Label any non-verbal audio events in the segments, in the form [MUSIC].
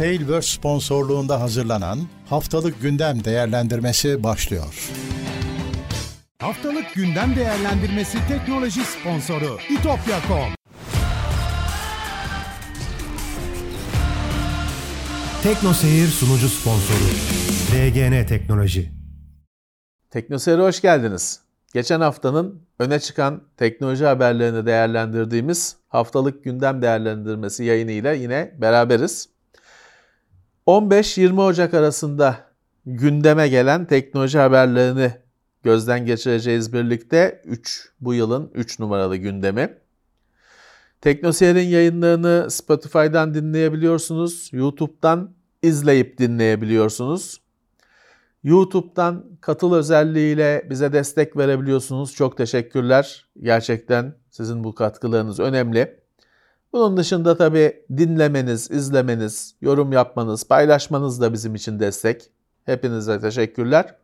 Tailverse sponsorluğunda hazırlanan Haftalık Gündem Değerlendirmesi başlıyor. Haftalık gündem değerlendirmesi teknoloji sponsoru itopya.com Tekno Seyir sunucu sponsoru DGN Teknoloji Teknoseyir'e hoş geldiniz. Geçen haftanın öne çıkan teknoloji haberlerini değerlendirdiğimiz haftalık gündem değerlendirmesi yayınıyla yine beraberiz. 15-20 Ocak arasında gündeme gelen teknoloji haberlerini gözden geçireceğiz birlikte. 3 bu yılın 3 numaralı gündemi. Teknoseyir'in yayınlarını Spotify'dan dinleyebiliyorsunuz. YouTube'dan izleyip dinleyebiliyorsunuz. YouTube'dan katıl özelliğiyle bize destek verebiliyorsunuz. Çok teşekkürler. Gerçekten sizin bu katkılarınız önemli. Bunun dışında tabii dinlemeniz, izlemeniz, yorum yapmanız, paylaşmanız da bizim için destek. Hepinize teşekkürler.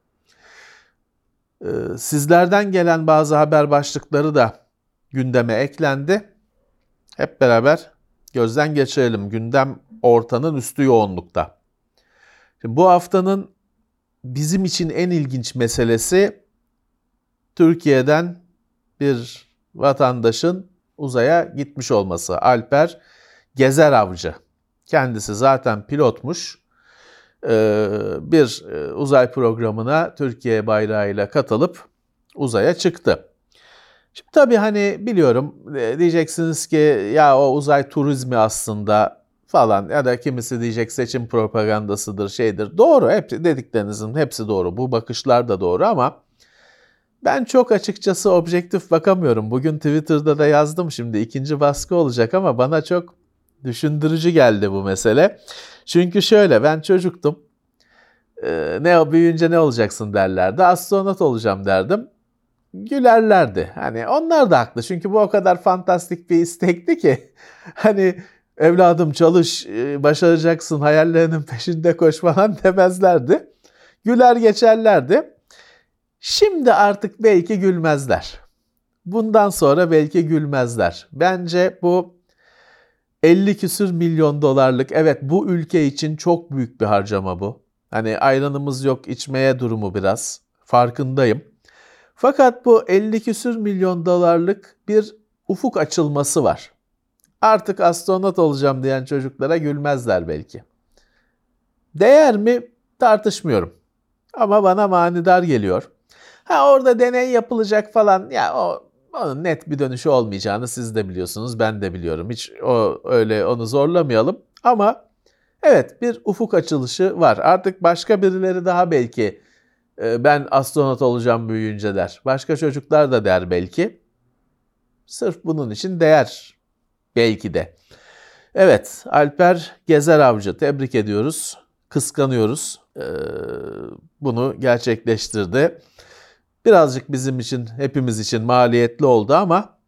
Ee, sizlerden gelen bazı haber başlıkları da gündeme eklendi. Hep beraber gözden geçirelim. Gündem ortanın üstü yoğunlukta. Şimdi bu haftanın bizim için en ilginç meselesi Türkiye'den bir vatandaşın uzaya gitmiş olması. Alper Gezer Avcı. Kendisi zaten pilotmuş. Ee, bir e, uzay programına Türkiye bayrağıyla katılıp uzaya çıktı. Şimdi tabii hani biliyorum e, diyeceksiniz ki ya o uzay turizmi aslında falan ya da kimisi diyecek seçim propagandasıdır şeydir. Doğru hep dediklerinizin hepsi doğru. Bu bakışlar da doğru ama ben çok açıkçası objektif bakamıyorum. Bugün Twitter'da da yazdım şimdi ikinci baskı olacak ama bana çok düşündürücü geldi bu mesele. Çünkü şöyle ben çocuktum. Ee, ne büyüyünce ne olacaksın derlerdi. Astronot olacağım derdim. Gülerlerdi. Hani onlar da haklı. Çünkü bu o kadar fantastik bir istekti ki. [LAUGHS] Hani evladım çalış, e, başaracaksın, hayallerinin peşinde koş falan [LAUGHS] demezlerdi. Güler geçerlerdi. Şimdi artık belki gülmezler. Bundan sonra belki gülmezler. Bence bu 50 küsür milyon dolarlık evet bu ülke için çok büyük bir harcama bu. Hani ayranımız yok içmeye durumu biraz. Farkındayım. Fakat bu 50 küsür milyon dolarlık bir ufuk açılması var. Artık astronot olacağım diyen çocuklara gülmezler belki. Değer mi tartışmıyorum. Ama bana manidar geliyor. Ha orada deney yapılacak falan ya o onun net bir dönüşü olmayacağını siz de biliyorsunuz, ben de biliyorum. Hiç o öyle onu zorlamayalım. Ama evet bir ufuk açılışı var. Artık başka birileri daha belki e, ben astronot olacağım büyüyünce der. Başka çocuklar da der belki. Sırf bunun için değer belki de. Evet, Alper Gezer Avcı tebrik ediyoruz, kıskanıyoruz. Ee, bunu gerçekleştirdi. Birazcık bizim için, hepimiz için maliyetli oldu ama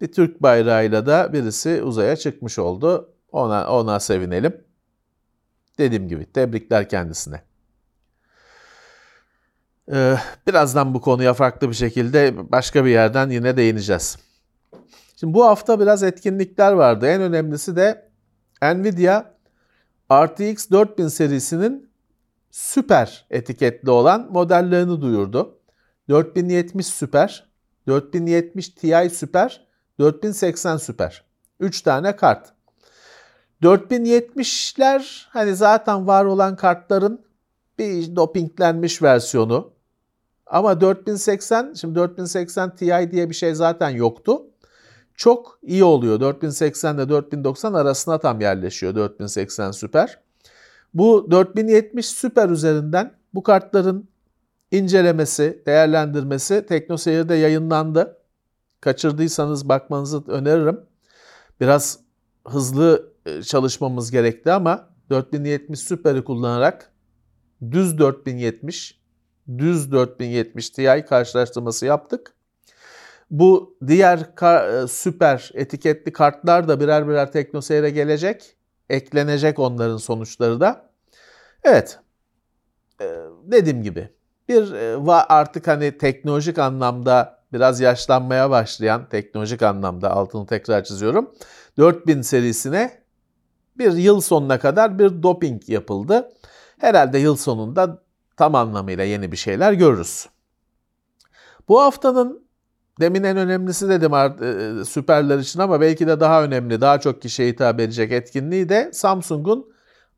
bir Türk bayrağıyla da birisi uzaya çıkmış oldu. Ona ona sevinelim. Dediğim gibi tebrikler kendisine. Ee, birazdan bu konuya farklı bir şekilde başka bir yerden yine değineceğiz. Şimdi bu hafta biraz etkinlikler vardı. En önemlisi de Nvidia RTX 4000 serisinin süper etiketli olan modellerini duyurdu. 4070 süper, 4070 Ti süper, 4080 süper. 3 tane kart. 4070'ler hani zaten var olan kartların bir dopinglenmiş versiyonu. Ama 4080, şimdi 4080 Ti diye bir şey zaten yoktu. Çok iyi oluyor. 4080 ile 4090 arasına tam yerleşiyor 4080 Süper. Bu 4070 Süper üzerinden bu kartların incelemesi, değerlendirmesi TeknoSeyir'de yayınlandı. Kaçırdıysanız bakmanızı öneririm. Biraz hızlı e, çalışmamız gerekti ama 4070 Super'i kullanarak düz 4070, düz 4070 Ti karşılaştırması yaptık. Bu diğer kar, e, süper etiketli kartlar da birer birer TeknoSeyir'e gelecek. Eklenecek onların sonuçları da. Evet. Ee, dediğim gibi bir e, artık hani teknolojik anlamda biraz yaşlanmaya başlayan teknolojik anlamda altını tekrar çiziyorum. 4000 serisine bir yıl sonuna kadar bir doping yapıldı. Herhalde yıl sonunda tam anlamıyla yeni bir şeyler görürüz. Bu haftanın demin en önemlisi dedim e, süperler için ama belki de daha önemli, daha çok kişiye hitap edecek etkinliği de Samsung'un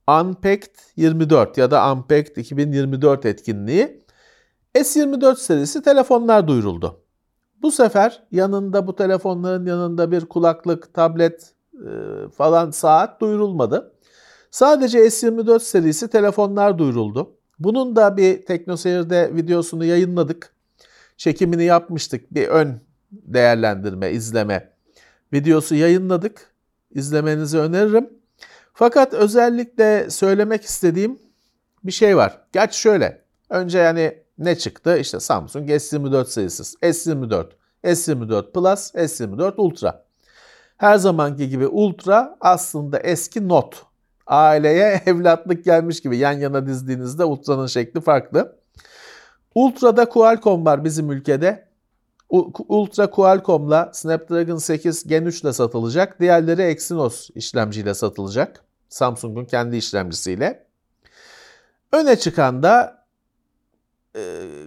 Unpacked 24 ya da Unpacked 2024 etkinliği. S24 serisi telefonlar duyuruldu. Bu sefer yanında bu telefonların yanında bir kulaklık, tablet e, falan saat duyurulmadı. Sadece S24 serisi telefonlar duyuruldu. Bunun da bir TeknoSeyir'de videosunu yayınladık. Çekimini yapmıştık. Bir ön değerlendirme, izleme videosu yayınladık. İzlemenizi öneririm. Fakat özellikle söylemek istediğim bir şey var. Gerçi şöyle. Önce yani ne çıktı? İşte Samsung S24 serisi, S24, S24 Plus, S24 Ultra. Her zamanki gibi Ultra aslında eski Note. Aileye [LAUGHS] evlatlık gelmiş gibi yan yana dizdiğinizde Ultra'nın şekli farklı. Ultra'da Qualcomm var bizim ülkede. Ultra Qualcomm'la Snapdragon 8 Gen 3 ile satılacak. Diğerleri Exynos işlemciyle satılacak. Samsung'un kendi işlemcisiyle. Öne çıkan da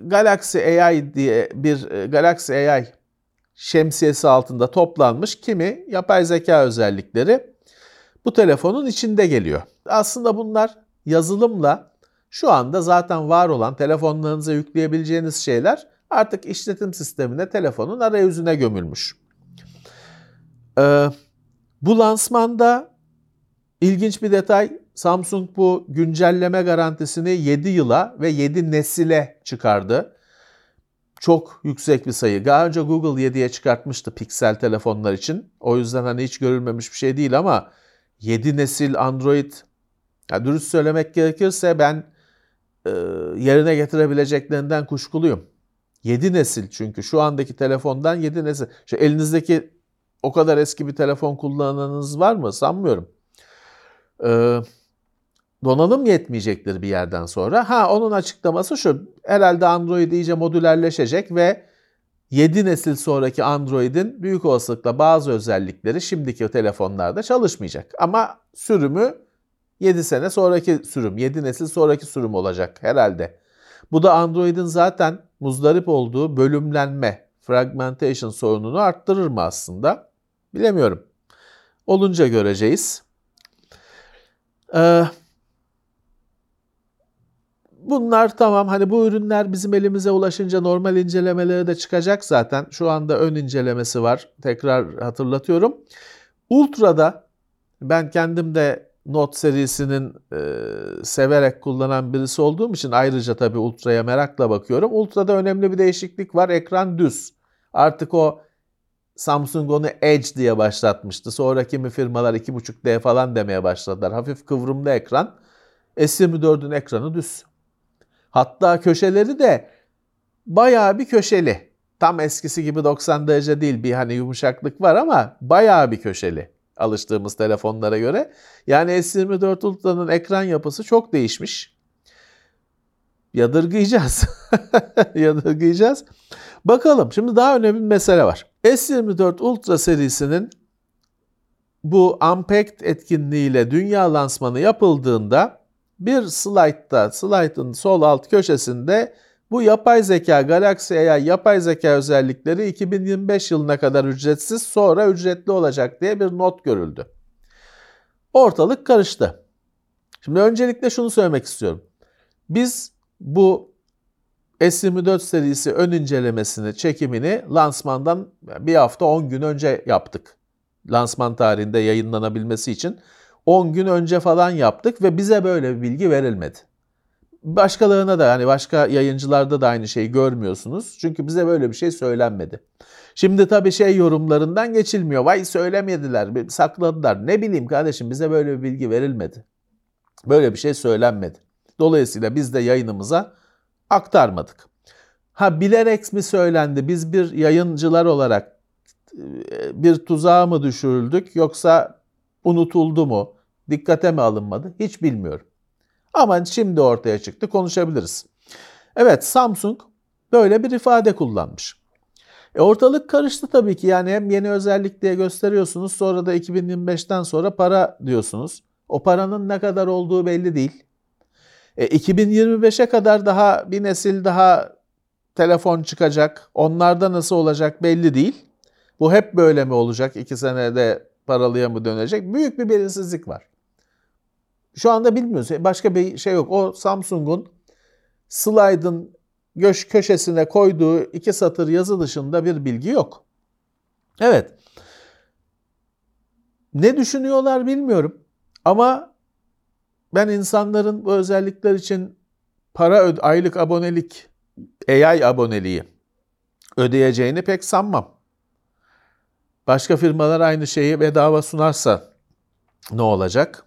Galaxy AI diye bir e, Galaxy AI şemsiyesi altında toplanmış kimi yapay zeka özellikleri bu telefonun içinde geliyor. Aslında bunlar yazılımla şu anda zaten var olan telefonlarınıza yükleyebileceğiniz şeyler artık işletim sistemine telefonun arayüzüne gömülmüş. Ee, bu lansmanda ilginç bir detay Samsung bu güncelleme garantisini 7 yıla ve 7 nesile çıkardı. Çok yüksek bir sayı. Daha önce Google 7'ye çıkartmıştı Pixel telefonlar için. O yüzden hani hiç görülmemiş bir şey değil ama 7 nesil Android ya dürüst söylemek gerekirse ben e, yerine getirebileceklerinden kuşkuluyum. 7 nesil çünkü şu andaki telefondan 7 nesil. Şu elinizdeki o kadar eski bir telefon kullananınız var mı? Sanmıyorum. Ee, donanım yetmeyecektir bir yerden sonra. Ha onun açıklaması şu. Herhalde Android iyice modülerleşecek ve 7 nesil sonraki Android'in büyük olasılıkla bazı özellikleri şimdiki telefonlarda çalışmayacak. Ama sürümü 7 sene sonraki sürüm, 7 nesil sonraki sürüm olacak herhalde. Bu da Android'in zaten muzdarip olduğu bölümlenme, fragmentation sorununu arttırır mı aslında? Bilemiyorum. Olunca göreceğiz. Ee, bunlar tamam hani bu ürünler bizim elimize ulaşınca normal incelemeleri de çıkacak zaten. Şu anda ön incelemesi var. Tekrar hatırlatıyorum. Ultra'da ben kendim de Note serisinin e, severek kullanan birisi olduğum için ayrıca tabii Ultra'ya merakla bakıyorum. Ultra'da önemli bir değişiklik var. Ekran düz. Artık o Samsung onu Edge diye başlatmıştı. Sonra kimi firmalar 2.5D falan demeye başladılar. Hafif kıvrımlı ekran. S24'ün ekranı düz. Hatta köşeleri de bayağı bir köşeli. Tam eskisi gibi 90 derece değil bir hani yumuşaklık var ama bayağı bir köşeli alıştığımız telefonlara göre. Yani S24 Ultra'nın ekran yapısı çok değişmiş. Yadırgayacağız. [LAUGHS] Yadırgayacağız. Bakalım şimdi daha önemli bir mesele var. S24 Ultra serisinin bu Unpacked etkinliğiyle dünya lansmanı yapıldığında bir slaytta, slaytın sol alt köşesinde bu yapay zeka, Galaxy AI yapay zeka özellikleri 2025 yılına kadar ücretsiz sonra ücretli olacak diye bir not görüldü. Ortalık karıştı. Şimdi öncelikle şunu söylemek istiyorum. Biz bu S24 serisi ön incelemesini, çekimini lansmandan bir hafta 10 gün önce yaptık. Lansman tarihinde yayınlanabilmesi için 10 gün önce falan yaptık ve bize böyle bir bilgi verilmedi. Başkalarına da yani başka yayıncılarda da aynı şeyi görmüyorsunuz. Çünkü bize böyle bir şey söylenmedi. Şimdi tabii şey yorumlarından geçilmiyor. Vay söylemediler, sakladılar. Ne bileyim kardeşim bize böyle bir bilgi verilmedi. Böyle bir şey söylenmedi. Dolayısıyla biz de yayınımıza aktarmadık. Ha bilerek mi söylendi? Biz bir yayıncılar olarak e, bir tuzağa mı düşürüldük yoksa unutuldu mu? Dikkate mi alınmadı? Hiç bilmiyorum. Ama şimdi ortaya çıktı konuşabiliriz. Evet Samsung böyle bir ifade kullanmış. E ortalık karıştı tabii ki yani hem yeni özellik diye gösteriyorsunuz sonra da 2025'ten sonra para diyorsunuz. O paranın ne kadar olduğu belli değil. E, 2025'e kadar daha bir nesil daha telefon çıkacak. Onlarda nasıl olacak belli değil. Bu hep böyle mi olacak? İki senede paralıya mı dönecek? Büyük bir belirsizlik var. Şu anda bilmiyoruz. Başka bir şey yok. O Samsung'un slide'ın göş köşesine koyduğu iki satır yazı dışında bir bilgi yok. Evet. Ne düşünüyorlar bilmiyorum. Ama ben insanların bu özellikler için para aylık abonelik, AI aboneliği ödeyeceğini pek sanmam. Başka firmalar aynı şeyi bedava sunarsa ne olacak?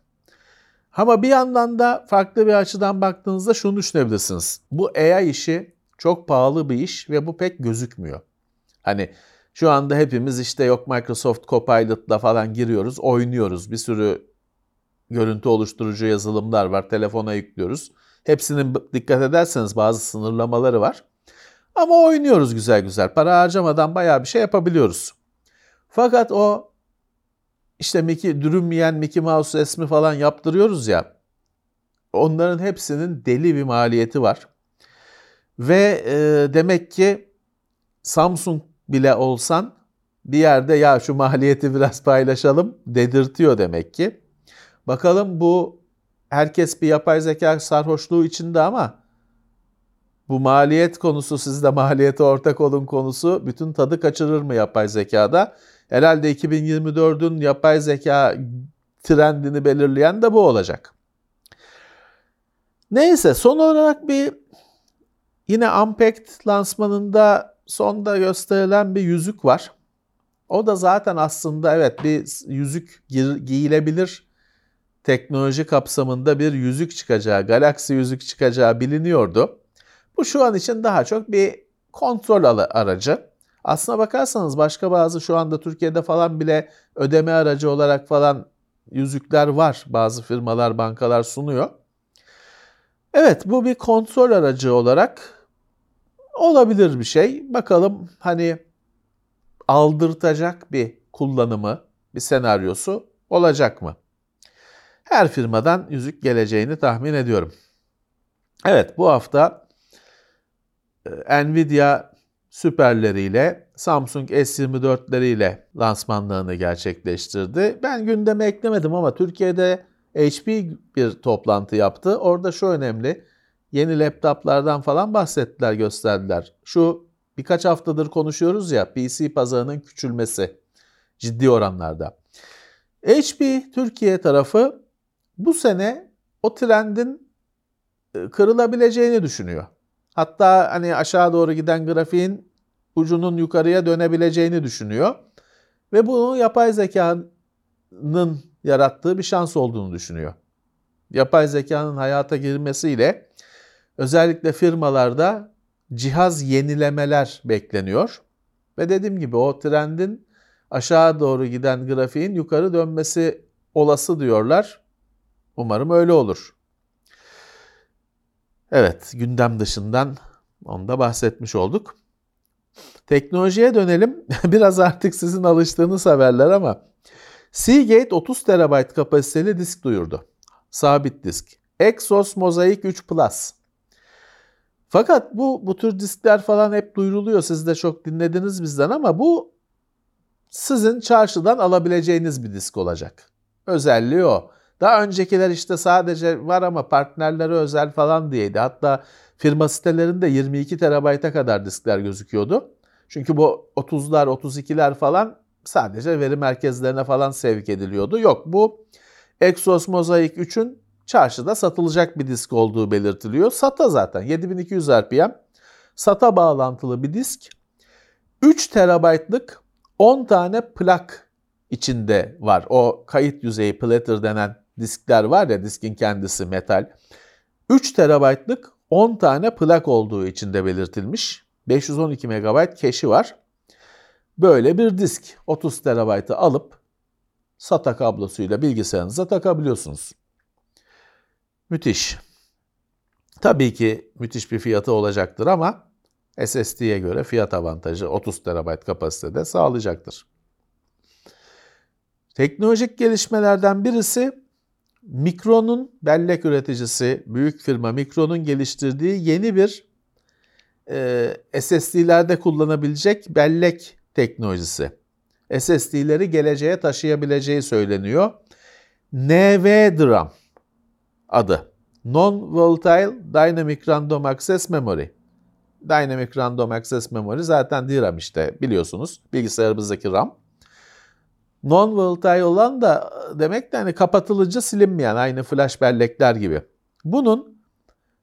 Ama bir yandan da farklı bir açıdan baktığınızda şunu düşünebilirsiniz. Bu AI işi çok pahalı bir iş ve bu pek gözükmüyor. Hani şu anda hepimiz işte yok Microsoft Copilot'la falan giriyoruz, oynuyoruz. Bir sürü görüntü oluşturucu yazılımlar var, telefona yüklüyoruz. Hepsinin dikkat ederseniz bazı sınırlamaları var. Ama oynuyoruz güzel güzel. Para harcamadan bayağı bir şey yapabiliyoruz. Fakat o işte Mickey, dürünmeyen Mickey Mouse resmi falan yaptırıyoruz ya. Onların hepsinin deli bir maliyeti var. Ve e, demek ki Samsung bile olsan bir yerde ya şu maliyeti biraz paylaşalım dedirtiyor demek ki. Bakalım bu herkes bir yapay zeka sarhoşluğu içinde ama bu maliyet konusu siz de maliyete ortak olun konusu bütün tadı kaçırır mı yapay zekada? Herhalde 2024'ün yapay zeka trendini belirleyen de bu olacak. Neyse son olarak bir yine Unpacked lansmanında sonda gösterilen bir yüzük var. O da zaten aslında evet bir yüzük giyilebilir teknoloji kapsamında bir yüzük çıkacağı, Galaxy yüzük çıkacağı biliniyordu. Bu şu an için daha çok bir kontrol aracı. Aslına bakarsanız başka bazı şu anda Türkiye'de falan bile ödeme aracı olarak falan yüzükler var. Bazı firmalar, bankalar sunuyor. Evet bu bir kontrol aracı olarak olabilir bir şey. Bakalım hani aldırtacak bir kullanımı, bir senaryosu olacak mı? Her firmadan yüzük geleceğini tahmin ediyorum. Evet bu hafta e, Nvidia süperleriyle Samsung S24'leriyle lansmanlarını gerçekleştirdi. Ben gündeme eklemedim ama Türkiye'de HP bir toplantı yaptı. Orada şu önemli. Yeni laptoplardan falan bahsettiler, gösterdiler. Şu birkaç haftadır konuşuyoruz ya PC pazarının küçülmesi ciddi oranlarda. HP Türkiye tarafı bu sene o trendin e, kırılabileceğini düşünüyor. Hatta hani aşağı doğru giden grafiğin ucunun yukarıya dönebileceğini düşünüyor. Ve bunu yapay zekanın yarattığı bir şans olduğunu düşünüyor. Yapay zekanın hayata girmesiyle özellikle firmalarda cihaz yenilemeler bekleniyor. Ve dediğim gibi o trendin aşağı doğru giden grafiğin yukarı dönmesi olası diyorlar. Umarım öyle olur. Evet, gündem dışından onda bahsetmiş olduk. Teknolojiye dönelim. [LAUGHS] Biraz artık sizin alıştığınız haberler ama Seagate 30 TB kapasiteli disk duyurdu. Sabit disk. Exos Mosaic 3 Plus. Fakat bu bu tür diskler falan hep duyuruluyor. Siz de çok dinlediniz bizden ama bu sizin çarşıdan alabileceğiniz bir disk olacak. Özelliği o. Daha öncekiler işte sadece var ama partnerlere özel falan diyeydi. Hatta firma sitelerinde 22 terabayta kadar diskler gözüküyordu. Çünkü bu 30'lar 32'ler falan sadece veri merkezlerine falan sevk ediliyordu. Yok bu Exos Mosaic 3'ün çarşıda satılacak bir disk olduğu belirtiliyor. SATA zaten 7200 RPM SATA bağlantılı bir disk. 3 terabaytlık 10 tane plak içinde var. O kayıt yüzeyi platter denen diskler var ya diskin kendisi metal. 3 terabaytlık 10 tane plak olduğu içinde belirtilmiş. 512 MB cache'i var. Böyle bir disk 30 terabaytı alıp SATA kablosuyla bilgisayarınıza takabiliyorsunuz. Müthiş. Tabii ki müthiş bir fiyatı olacaktır ama SSD'ye göre fiyat avantajı 30 TB kapasitede sağlayacaktır. Teknolojik gelişmelerden birisi Micron'un bellek üreticisi, büyük firma Micron'un geliştirdiği yeni bir e, SSD'lerde kullanabilecek bellek teknolojisi. SSD'leri geleceğe taşıyabileceği söyleniyor. NVDRAM adı. Non-Volatile Dynamic Random Access Memory. Dynamic Random Access Memory zaten DRAM işte biliyorsunuz. Bilgisayarımızdaki RAM. Non-volatile olan da demek de hani kapatılınca silinmeyen aynı flash bellekler gibi. Bunun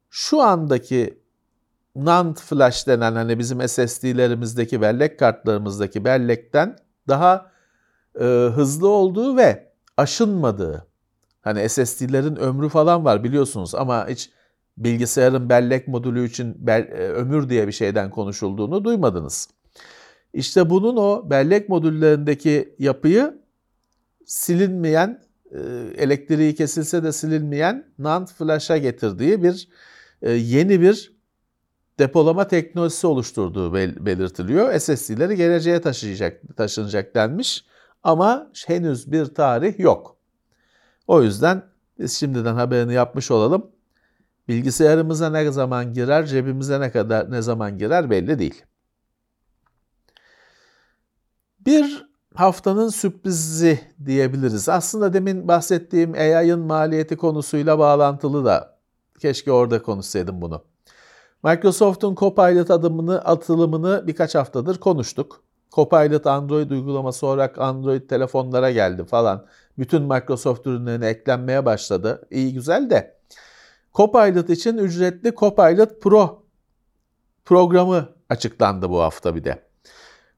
şu andaki NAND flash denen hani bizim SSD'lerimizdeki bellek kartlarımızdaki bellekten daha e, hızlı olduğu ve aşınmadığı. Hani SSD'lerin ömrü falan var biliyorsunuz ama hiç bilgisayarın bellek modülü için bel, e, ömür diye bir şeyden konuşulduğunu duymadınız. İşte bunun o bellek modüllerindeki yapıyı silinmeyen, e, elektriği kesilse de silinmeyen NAND flash'a getirdiği bir e, yeni bir depolama teknolojisi oluşturduğu belirtiliyor. SSD'leri geleceğe taşıyacak, taşınacak denmiş ama henüz bir tarih yok. O yüzden biz şimdiden haberini yapmış olalım. Bilgisayarımıza ne zaman girer, cebimize ne kadar ne zaman girer belli değil. Bir haftanın sürprizi diyebiliriz. Aslında demin bahsettiğim AI'ın maliyeti konusuyla bağlantılı da keşke orada konuşsaydım bunu. Microsoft'un Copilot adımını, atılımını birkaç haftadır konuştuk. Copilot Android uygulaması olarak Android telefonlara geldi falan. Bütün Microsoft ürünlerine eklenmeye başladı. İyi güzel de. Copilot için ücretli Copilot Pro programı açıklandı bu hafta bir de.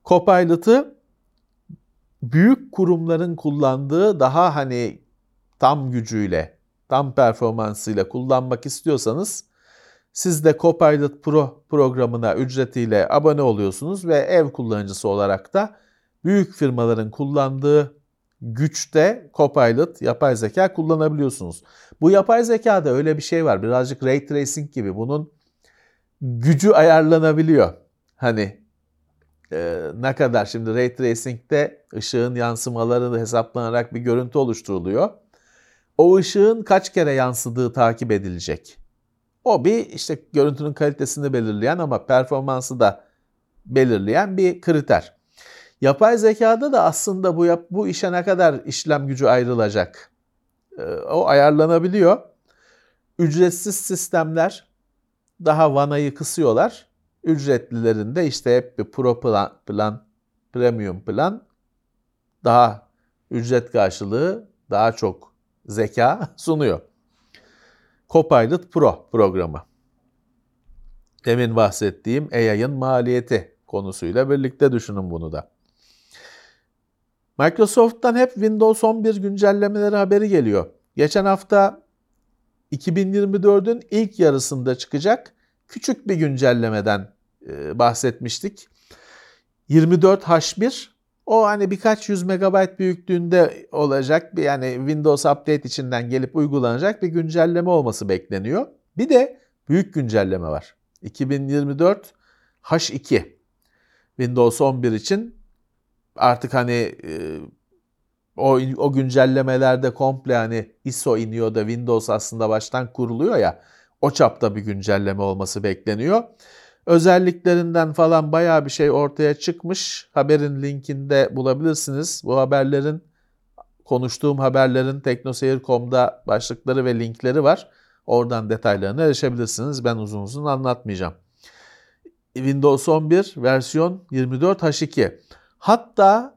Copilot'ı büyük kurumların kullandığı daha hani tam gücüyle, tam performansıyla kullanmak istiyorsanız siz de Copilot Pro programına ücretiyle abone oluyorsunuz ve ev kullanıcısı olarak da büyük firmaların kullandığı güçte Copilot yapay zeka kullanabiliyorsunuz. Bu yapay zekada öyle bir şey var. Birazcık ray tracing gibi. Bunun gücü ayarlanabiliyor. Hani e, ne kadar şimdi ray tracing'de ışığın yansımaları hesaplanarak bir görüntü oluşturuluyor. O ışığın kaç kere yansıdığı takip edilecek. O bir işte görüntünün kalitesini belirleyen ama performansı da belirleyen bir kriter. Yapay zekada da aslında bu yap, bu işe ne kadar işlem gücü ayrılacak e, o ayarlanabiliyor. Ücretsiz sistemler daha vanayı kısıyorlar. Ücretlilerinde işte hep bir pro plan, plan, premium plan daha ücret karşılığı daha çok zeka [LAUGHS] sunuyor. Copilot Pro programı. Demin bahsettiğim AI'ın maliyeti konusuyla birlikte düşünün bunu da. Microsoft'tan hep Windows 11 güncellemeleri haberi geliyor. Geçen hafta 2024'ün ilk yarısında çıkacak küçük bir güncellemeden e, bahsetmiştik. 24H1 o hani birkaç yüz megabayt büyüklüğünde olacak bir yani Windows Update içinden gelip uygulanacak bir güncelleme olması bekleniyor. Bir de büyük güncelleme var. 2024 H2 Windows 11 için artık hani e, o, o güncellemelerde komple hani ISO iniyor da Windows aslında baştan kuruluyor ya o çapta bir güncelleme olması bekleniyor. Özelliklerinden falan baya bir şey ortaya çıkmış. Haberin linkinde bulabilirsiniz. Bu haberlerin konuştuğum haberlerin teknoseyir.com'da başlıkları ve linkleri var. Oradan detaylarına erişebilirsiniz. Ben uzun uzun anlatmayacağım. Windows 11 versiyon 24H2. Hatta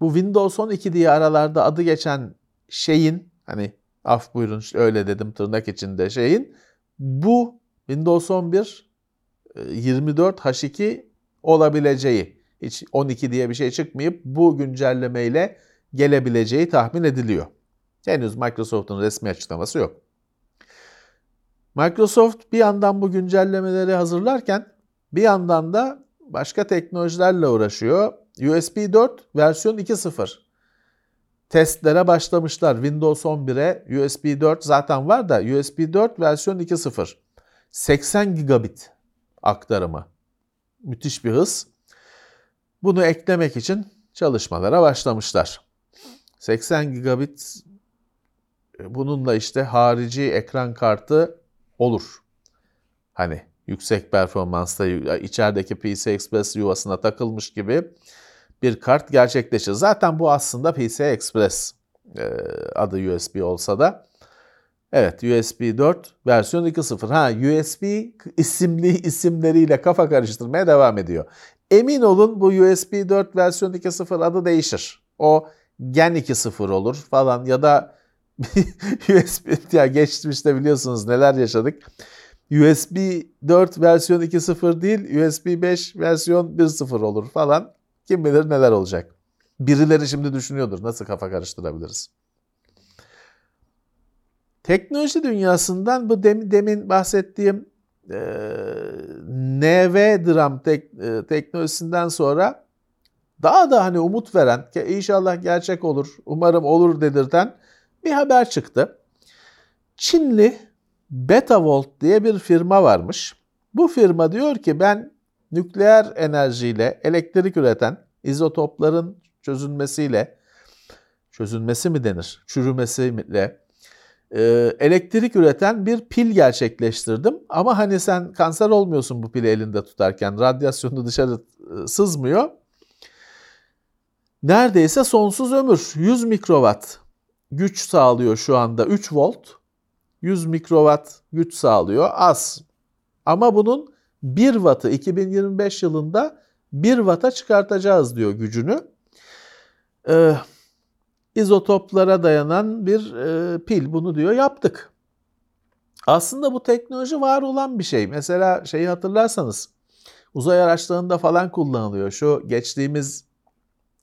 bu Windows 12 diye aralarda adı geçen şeyin hani af buyurun öyle dedim tırnak içinde şeyin bu Windows 11 24 H2 olabileceği hiç 12 diye bir şey çıkmayıp bu güncellemeyle gelebileceği tahmin ediliyor. Henüz Microsoft'un resmi açıklaması yok. Microsoft bir yandan bu güncellemeleri hazırlarken bir yandan da başka teknolojilerle uğraşıyor. USB 4 versiyon 2.0 testlere başlamışlar. Windows 11'e USB 4 zaten var da USB 4 versiyon 2.0 80 gigabit aktarımı. Müthiş bir hız. Bunu eklemek için çalışmalara başlamışlar. 80 gigabit bununla işte harici ekran kartı olur. Hani yüksek performansta içerideki PCI Express yuvasına takılmış gibi bir kart gerçekleşir. Zaten bu aslında PCI Express e, adı USB olsa da Evet USB 4 versiyon 2.0. Ha USB isimli [LAUGHS] isimleriyle kafa karıştırmaya devam ediyor. Emin olun bu USB 4 versiyon 2.0 adı değişir. O Gen 2.0 olur falan ya da [LAUGHS] USB ya geçmişte biliyorsunuz neler yaşadık. USB 4 versiyon 2.0 değil USB 5 versiyon 1.0 olur falan. Kim bilir neler olacak. Birileri şimdi düşünüyordur nasıl kafa karıştırabiliriz. Teknoloji dünyasından bu dem, demin bahsettiğim NV dram tek, teknolojisinden sonra daha da hani umut veren ki inşallah gerçek olur, umarım olur dedirten bir haber çıktı. Çinli Betavolt diye bir firma varmış. Bu firma diyor ki ben nükleer enerjiyle elektrik üreten izotopların çözülmesiyle çözülmesi mi denir? Çürümesiyle e, elektrik üreten bir pil gerçekleştirdim. Ama hani sen kanser olmuyorsun bu pili elinde tutarken. Radyasyonu dışarı e, sızmıyor. Neredeyse sonsuz ömür. 100 mikrowatt güç sağlıyor şu anda 3 volt. 100 mikrowatt güç sağlıyor. Az. Ama bunun 1 wattı 2025 yılında 1 watt'a çıkartacağız diyor gücünü. Ee, izotoplara dayanan bir e, pil bunu diyor yaptık. Aslında bu teknoloji var olan bir şey. Mesela şeyi hatırlarsanız uzay araçlarında falan kullanılıyor. Şu geçtiğimiz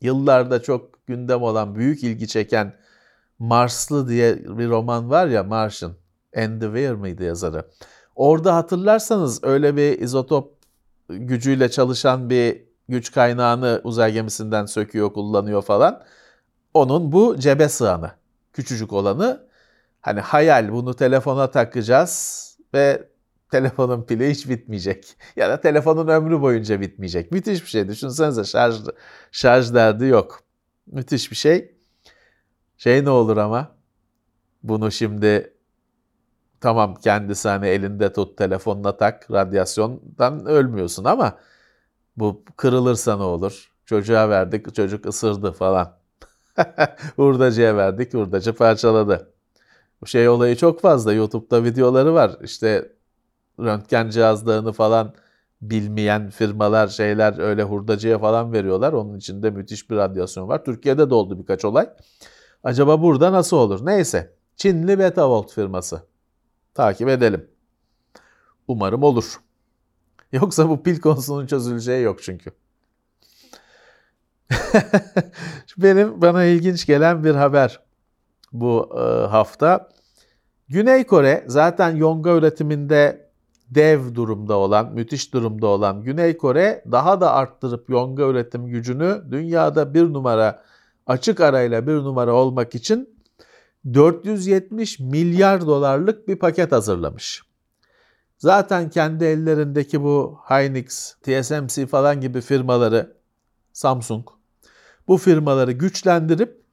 yıllarda çok gündem olan, büyük ilgi çeken Marslı diye bir roman var ya Martian. Andy Weir mıydı yazarı? Orada hatırlarsanız öyle bir izotop gücüyle çalışan bir güç kaynağını uzay gemisinden söküyor, kullanıyor falan. Onun bu cebe sığanı. Küçücük olanı. Hani hayal bunu telefona takacağız ve telefonun pili hiç bitmeyecek. [LAUGHS] Ya da telefonun ömrü boyunca bitmeyecek. Müthiş bir şey. Düşünsenize şarj, şarj derdi yok. Müthiş bir şey. Şey ne olur ama bunu şimdi tamam kendisi hani elinde tut telefonuna tak radyasyondan ölmüyorsun ama bu kırılırsa ne olur? Çocuğa verdik çocuk ısırdı falan. [LAUGHS] hurdacıya verdik, hurdacı parçaladı. Bu şey olayı çok fazla. YouTube'da videoları var. İşte röntgen cihazlarını falan bilmeyen firmalar şeyler öyle hurdacıya falan veriyorlar. Onun içinde müthiş bir radyasyon var. Türkiye'de de oldu birkaç olay. Acaba burada nasıl olur? Neyse. Çinli Betavolt firması. Takip edelim. Umarım olur. [LAUGHS] Yoksa bu pil konusunun çözüleceği yok çünkü. [LAUGHS] Benim bana ilginç gelen bir haber bu e, hafta. Güney Kore zaten yonga üretiminde dev durumda olan, müthiş durumda olan Güney Kore daha da arttırıp yonga üretim gücünü dünyada bir numara açık arayla bir numara olmak için 470 milyar dolarlık bir paket hazırlamış. Zaten kendi ellerindeki bu Hynix, TSMC falan gibi firmaları Samsung bu firmaları güçlendirip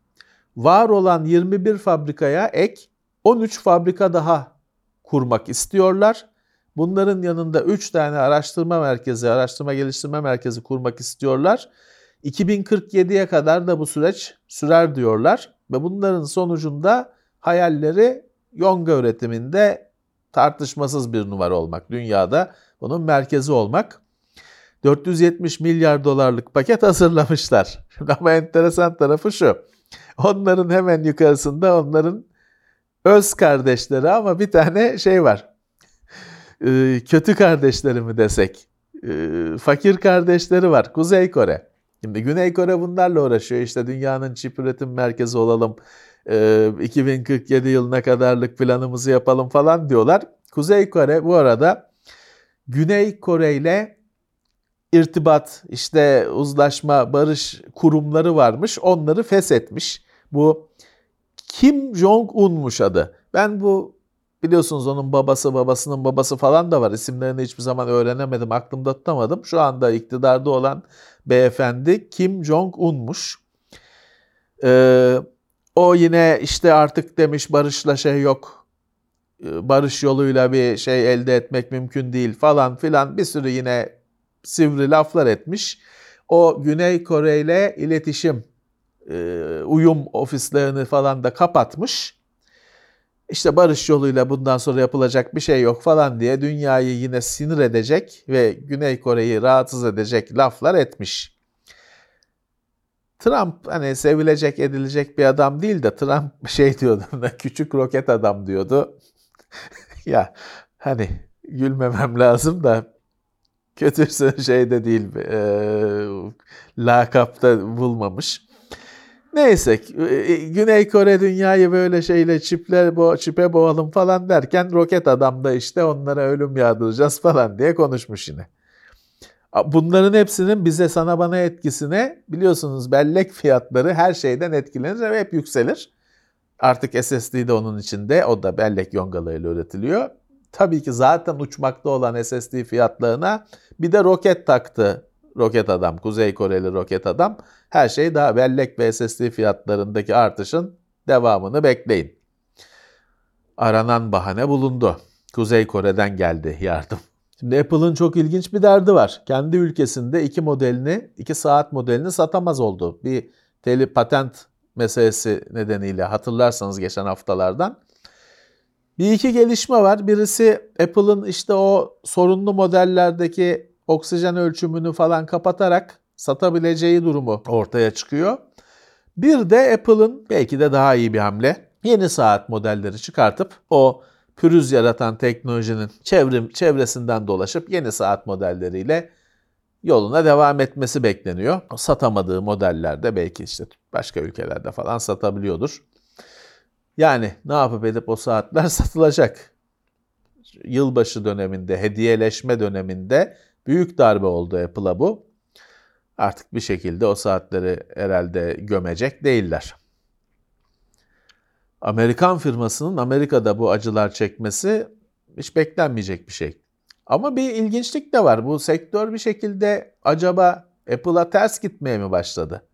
var olan 21 fabrikaya ek 13 fabrika daha kurmak istiyorlar. Bunların yanında 3 tane araştırma merkezi, araştırma geliştirme merkezi kurmak istiyorlar. 2047'ye kadar da bu süreç sürer diyorlar ve bunların sonucunda hayalleri yonga üretiminde tartışmasız bir numara olmak, dünyada bunun merkezi olmak. 470 milyar dolarlık paket hazırlamışlar. [LAUGHS] Ama enteresan tarafı şu. Onların hemen yukarısında onların öz kardeşleri ama bir tane şey var. Ee, kötü kardeşleri mi desek? Ee, fakir kardeşleri var. Kuzey Kore. Şimdi Güney Kore bunlarla uğraşıyor. İşte dünyanın çip üretim merkezi olalım. 2047 ee, yılına kadarlık planımızı yapalım falan diyorlar. Kuzey Kore bu arada Güney Kore ile irtibat, işte uzlaşma, barış kurumları varmış. Onları feshetmiş. Bu Kim Jong-un'muş adı. Ben bu biliyorsunuz onun babası, babasının babası falan da var. İsimlerini hiçbir zaman öğrenemedim, aklımda tutamadım. Şu anda iktidarda olan beyefendi Kim Jong-un'muş. Ee, O yine işte artık demiş barışla şey yok. Ee, barış yoluyla bir şey elde etmek mümkün değil falan filan bir sürü yine sivri laflar etmiş. O Güney Kore ile iletişim e, uyum ofislerini falan da kapatmış. İşte barış yoluyla bundan sonra yapılacak bir şey yok falan diye dünyayı yine sinir edecek ve Güney Kore'yi rahatsız edecek laflar etmiş. Trump hani sevilecek edilecek bir adam değil de Trump [LAUGHS] şey diyordu küçük roket adam diyordu. [LAUGHS] ya hani gülmemem lazım da kötü şey de değil e, lakapta bulmamış. Neyse e, Güney Kore dünyayı böyle şeyle çipler bo çipe boğalım falan derken roket adam da işte onlara ölüm yağdıracağız falan diye konuşmuş yine. Bunların hepsinin bize sana bana etkisine biliyorsunuz bellek fiyatları her şeyden etkilenir ve hep yükselir. Artık SSD de onun içinde o da bellek yongalarıyla üretiliyor. Tabii ki zaten uçmakta olan SSD fiyatlarına bir de roket taktı roket adam, Kuzey Koreli roket adam. Her şey daha bellek ve SSD fiyatlarındaki artışın devamını bekleyin. Aranan bahane bulundu. Kuzey Kore'den geldi yardım. Şimdi Apple'ın çok ilginç bir derdi var. Kendi ülkesinde iki modelini, iki saat modelini satamaz oldu. Bir teli patent meselesi nedeniyle hatırlarsanız geçen haftalardan. Bir iki gelişme var. Birisi Apple'ın işte o sorunlu modellerdeki oksijen ölçümünü falan kapatarak satabileceği durumu ortaya çıkıyor. Bir de Apple'ın belki de daha iyi bir hamle yeni saat modelleri çıkartıp o pürüz yaratan teknolojinin çevrim, çevresinden dolaşıp yeni saat modelleriyle yoluna devam etmesi bekleniyor. Satamadığı modellerde belki işte başka ülkelerde falan satabiliyordur. Yani ne yapıp edip o saatler [LAUGHS] satılacak. Yılbaşı döneminde, hediyeleşme döneminde büyük darbe oldu Apple'a bu. Artık bir şekilde o saatleri herhalde gömecek değiller. Amerikan firmasının Amerika'da bu acılar çekmesi hiç beklenmeyecek bir şey. Ama bir ilginçlik de var. Bu sektör bir şekilde acaba Apple'a ters gitmeye mi başladı?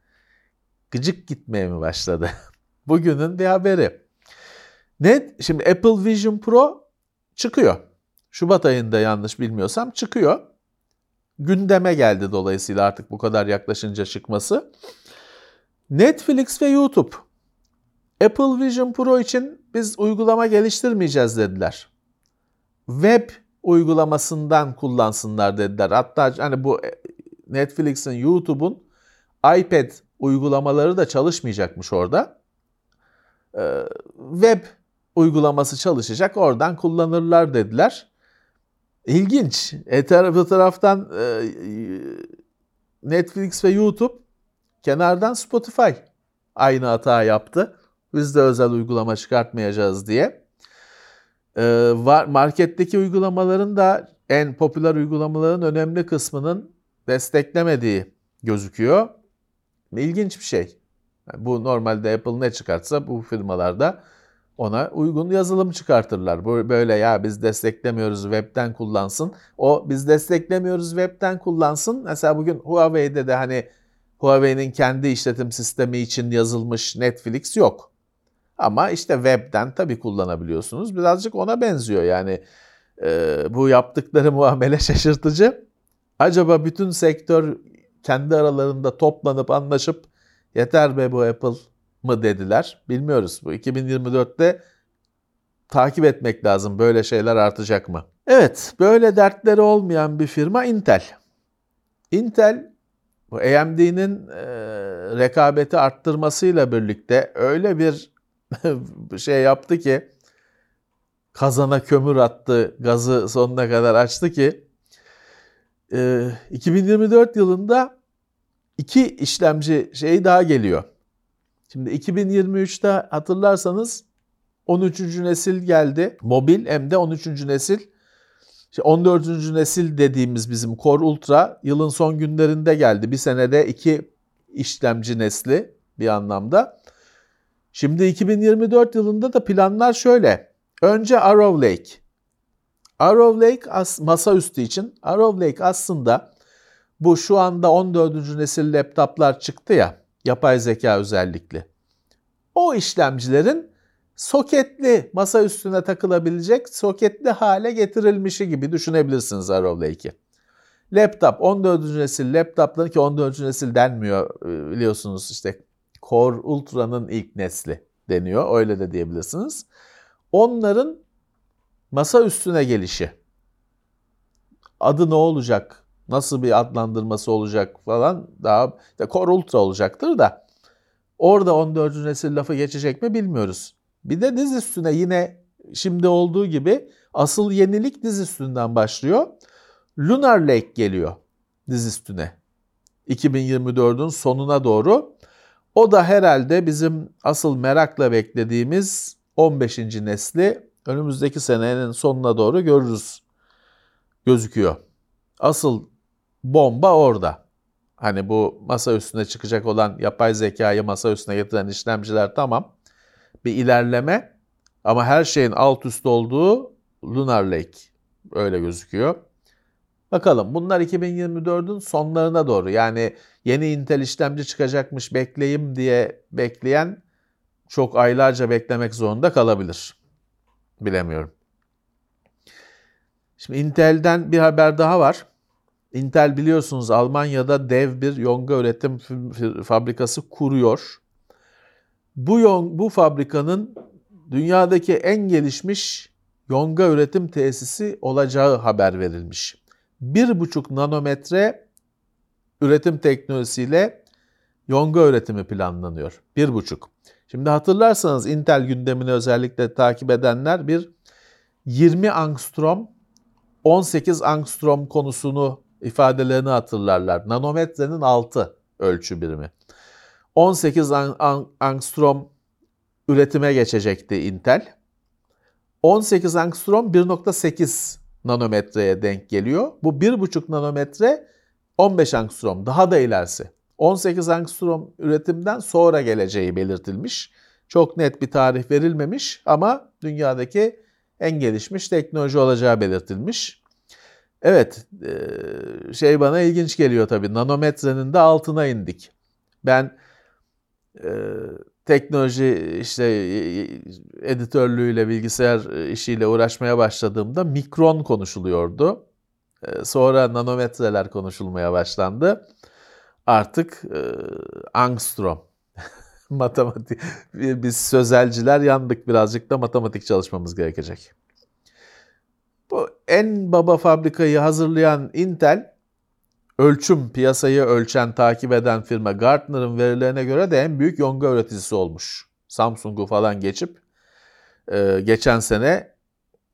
Gıcık gitmeye mi başladı? [LAUGHS] Bugünün bir haberi. Ne? Şimdi Apple Vision Pro çıkıyor. Şubat ayında yanlış bilmiyorsam çıkıyor. Gündeme geldi dolayısıyla artık bu kadar yaklaşınca çıkması. Netflix ve YouTube Apple Vision Pro için biz uygulama geliştirmeyeceğiz dediler. Web uygulamasından kullansınlar dediler. Hatta hani bu e, Netflix'in, YouTube'un iPad uygulamaları da çalışmayacakmış orada. Ee, web uygulaması çalışacak, oradan kullanırlar dediler. İlginç. E tarafı taraftan e, Netflix ve YouTube kenardan Spotify aynı hata yaptı. Biz de özel uygulama çıkartmayacağız diye. Ee, var, marketteki uygulamaların da en popüler uygulamaların önemli kısmının desteklemediği gözüküyor. İlginç bir şey. Yani bu normalde Apple ne çıkartsa bu firmalarda ona uygun yazılım çıkartırlar. Böyle ya biz desteklemiyoruz webten kullansın. O biz desteklemiyoruz webten kullansın. Mesela bugün Huawei'de de hani Huawei'nin kendi işletim sistemi için yazılmış Netflix yok. Ama işte webden tabii kullanabiliyorsunuz. Birazcık ona benziyor yani. E, bu yaptıkları muamele [LAUGHS] şaşırtıcı. Acaba bütün sektör kendi aralarında toplanıp anlaşıp yeter be bu Apple mı dediler. Bilmiyoruz. Bu 2024'te takip etmek lazım. Böyle şeyler artacak mı? Evet, böyle dertleri olmayan bir firma Intel. Intel bu AMD'nin e, rekabeti arttırmasıyla birlikte öyle bir [LAUGHS] şey yaptı ki kazana kömür attı, gazı sonuna kadar açtı ki e, 2024 yılında iki işlemci şeyi daha geliyor. Şimdi 2023'te hatırlarsanız 13. nesil geldi. Mobil hem de 13. nesil. İşte 14. nesil dediğimiz bizim Core Ultra yılın son günlerinde geldi. Bir senede iki işlemci nesli bir anlamda. Şimdi 2024 yılında da planlar şöyle. Önce Arrow Lake. Arrow Lake as masaüstü için. Arrow Lake aslında bu şu anda 14. nesil laptoplar çıktı ya yapay zeka özellikli. O işlemcilerin soketli masa üstüne takılabilecek soketli hale getirilmişi gibi düşünebilirsiniz Arrow Lake'i. Laptop 14. nesil laptopların ki 14. nesil denmiyor e, biliyorsunuz işte Core Ultra'nın ilk nesli deniyor öyle de diyebilirsiniz. Onların masa üstüne gelişi adı ne olacak nasıl bir adlandırması olacak falan daha işte Core Ultra olacaktır da orada 14. nesil lafı geçecek mi bilmiyoruz. Bir de diz üstüne yine şimdi olduğu gibi asıl yenilik diz üstünden başlıyor. Lunar Lake geliyor diz üstüne. 2024'ün sonuna doğru. O da herhalde bizim asıl merakla beklediğimiz 15. nesli önümüzdeki senenin sonuna doğru görürüz gözüküyor. Asıl bomba orada. Hani bu masa üstüne çıkacak olan yapay zekayı masa üstüne getiren işlemciler tamam. Bir ilerleme ama her şeyin alt üst olduğu Lunar Lake öyle gözüküyor. Bakalım bunlar 2024'ün sonlarına doğru yani yeni Intel işlemci çıkacakmış bekleyeyim diye bekleyen çok aylarca beklemek zorunda kalabilir. Bilemiyorum. Şimdi Intel'den bir haber daha var. Intel biliyorsunuz Almanya'da dev bir yonga üretim fabrikası kuruyor. Bu, yon, bu fabrikanın dünyadaki en gelişmiş yonga üretim tesisi olacağı haber verilmiş. 1,5 nanometre üretim teknolojisiyle yonga üretimi planlanıyor. 1,5. Şimdi hatırlarsanız Intel gündemini özellikle takip edenler bir 20 angstrom 18 angstrom konusunu ifadelerini hatırlarlar. Nanometrenin 6 ölçü birimi. 18 angstrom üretime geçecekti Intel. 18 angstrom 1.8 nanometreye denk geliyor. Bu 1.5 nanometre 15 angstrom daha da ilerisi. 18 angstrom üretimden sonra geleceği belirtilmiş. Çok net bir tarih verilmemiş ama dünyadaki en gelişmiş teknoloji olacağı belirtilmiş. Evet, şey bana ilginç geliyor tabii. Nanometrenin de altına indik. Ben teknoloji işte editörlüğüyle, bilgisayar işiyle uğraşmaya başladığımda mikron konuşuluyordu. Sonra nanometreler konuşulmaya başlandı. Artık angstrom. [LAUGHS] matematik biz sözelciler yandık birazcık da matematik çalışmamız gerekecek. En baba fabrikayı hazırlayan Intel, ölçüm, piyasayı ölçen, takip eden firma Gartner'ın verilerine göre de en büyük yonga üreticisi olmuş. Samsung'u falan geçip e, geçen sene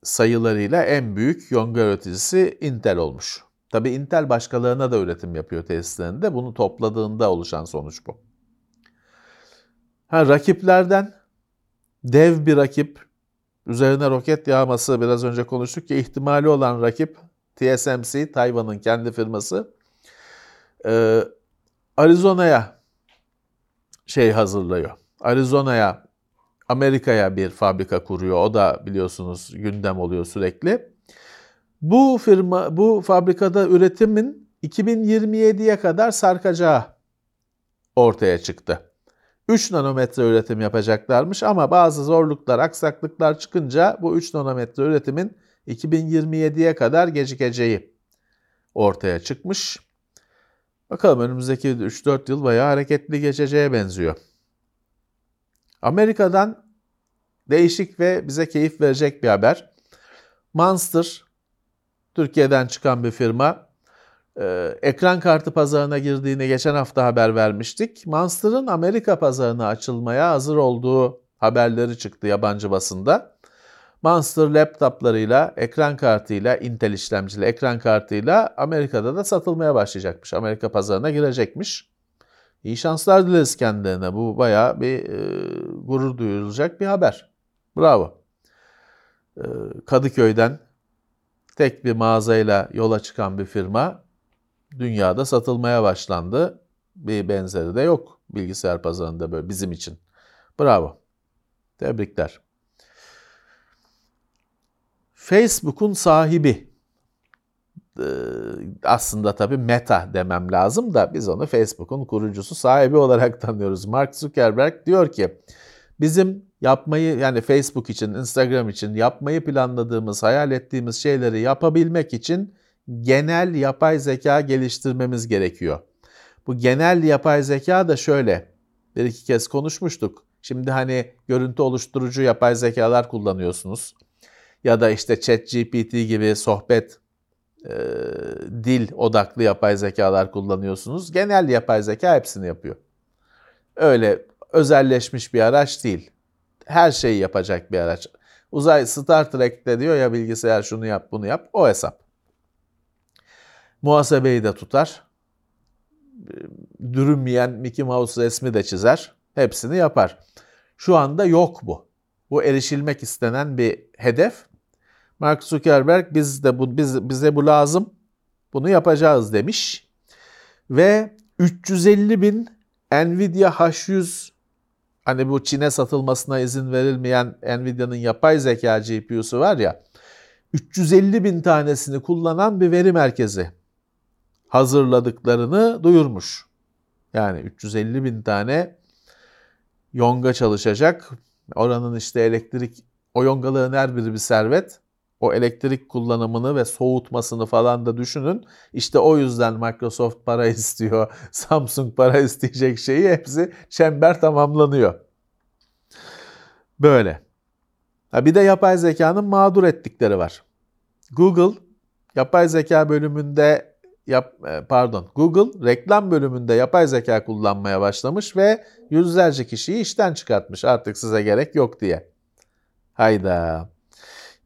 sayılarıyla en büyük yonga üreticisi Intel olmuş. Tabi Intel başkalarına da üretim yapıyor tesislerinde. Bunu topladığında oluşan sonuç bu. Ha, rakiplerden dev bir rakip üzerine roket yağması biraz önce konuştuk ki ihtimali olan rakip TSMC, Tayvan'ın kendi firması ee, Arizona'ya şey hazırlıyor. Arizona'ya, Amerika'ya bir fabrika kuruyor. O da biliyorsunuz gündem oluyor sürekli. Bu firma, bu fabrikada üretimin 2027'ye kadar sarkacağı ortaya çıktı. 3 nanometre üretim yapacaklarmış ama bazı zorluklar, aksaklıklar çıkınca bu 3 nanometre üretimin 2027'ye kadar gecikeceği ortaya çıkmış. Bakalım önümüzdeki 3-4 yıl bayağı hareketli geçeceğe benziyor. Amerika'dan değişik ve bize keyif verecek bir haber. Monster, Türkiye'den çıkan bir firma, ee, ekran kartı pazarına girdiğini geçen hafta haber vermiştik. Monster'ın Amerika pazarına açılmaya hazır olduğu haberleri çıktı yabancı basında. Monster laptoplarıyla, ekran kartıyla, Intel işlemcili ekran kartıyla Amerika'da da satılmaya başlayacakmış. Amerika pazarına girecekmiş. İyi şanslar dileriz kendilerine. Bu bayağı bir e, gurur duyulacak bir haber. Bravo. E, Kadıköy'den tek bir mağazayla yola çıkan bir firma dünyada satılmaya başlandı. Bir benzeri de yok bilgisayar pazarında böyle bizim için. Bravo. Tebrikler. Facebook'un sahibi ee, aslında tabii Meta demem lazım da biz onu Facebook'un kurucusu sahibi olarak tanıyoruz. Mark Zuckerberg diyor ki Bizim yapmayı yani Facebook için, Instagram için yapmayı planladığımız, hayal ettiğimiz şeyleri yapabilmek için genel yapay zeka geliştirmemiz gerekiyor. Bu genel yapay zeka da şöyle. Bir iki kez konuşmuştuk. Şimdi hani görüntü oluşturucu yapay zekalar kullanıyorsunuz. Ya da işte ChatGPT gibi sohbet e, dil odaklı yapay zekalar kullanıyorsunuz. Genel yapay zeka hepsini yapıyor. Öyle özelleşmiş bir araç değil. Her şeyi yapacak bir araç. Uzay Star Trek'te diyor ya bilgisayar şunu yap bunu yap o hesap. Muhasebeyi de tutar. Dürünmeyen Mickey Mouse resmi de çizer. Hepsini yapar. Şu anda yok bu. Bu erişilmek istenen bir hedef. Mark Zuckerberg biz de bu biz, bize bu lazım. Bunu yapacağız demiş. Ve 350 bin Nvidia H100 hani bu Çin'e satılmasına izin verilmeyen Nvidia'nın yapay zeka GPU'su var ya 350 bin tanesini kullanan bir veri merkezi hazırladıklarını duyurmuş. Yani 350 bin tane yonga çalışacak. Oranın işte elektrik, o yongaların her biri bir servet. O elektrik kullanımını ve soğutmasını falan da düşünün. İşte o yüzden Microsoft para [LAUGHS] istiyor, Samsung para isteyecek şeyi hepsi çember tamamlanıyor. Böyle. Ha bir de yapay zekanın mağdur ettikleri var. Google yapay zeka bölümünde yap, e, pardon Google reklam bölümünde yapay zeka kullanmaya başlamış ve yüzlerce kişiyi işten çıkartmış artık size gerek yok diye. Hayda.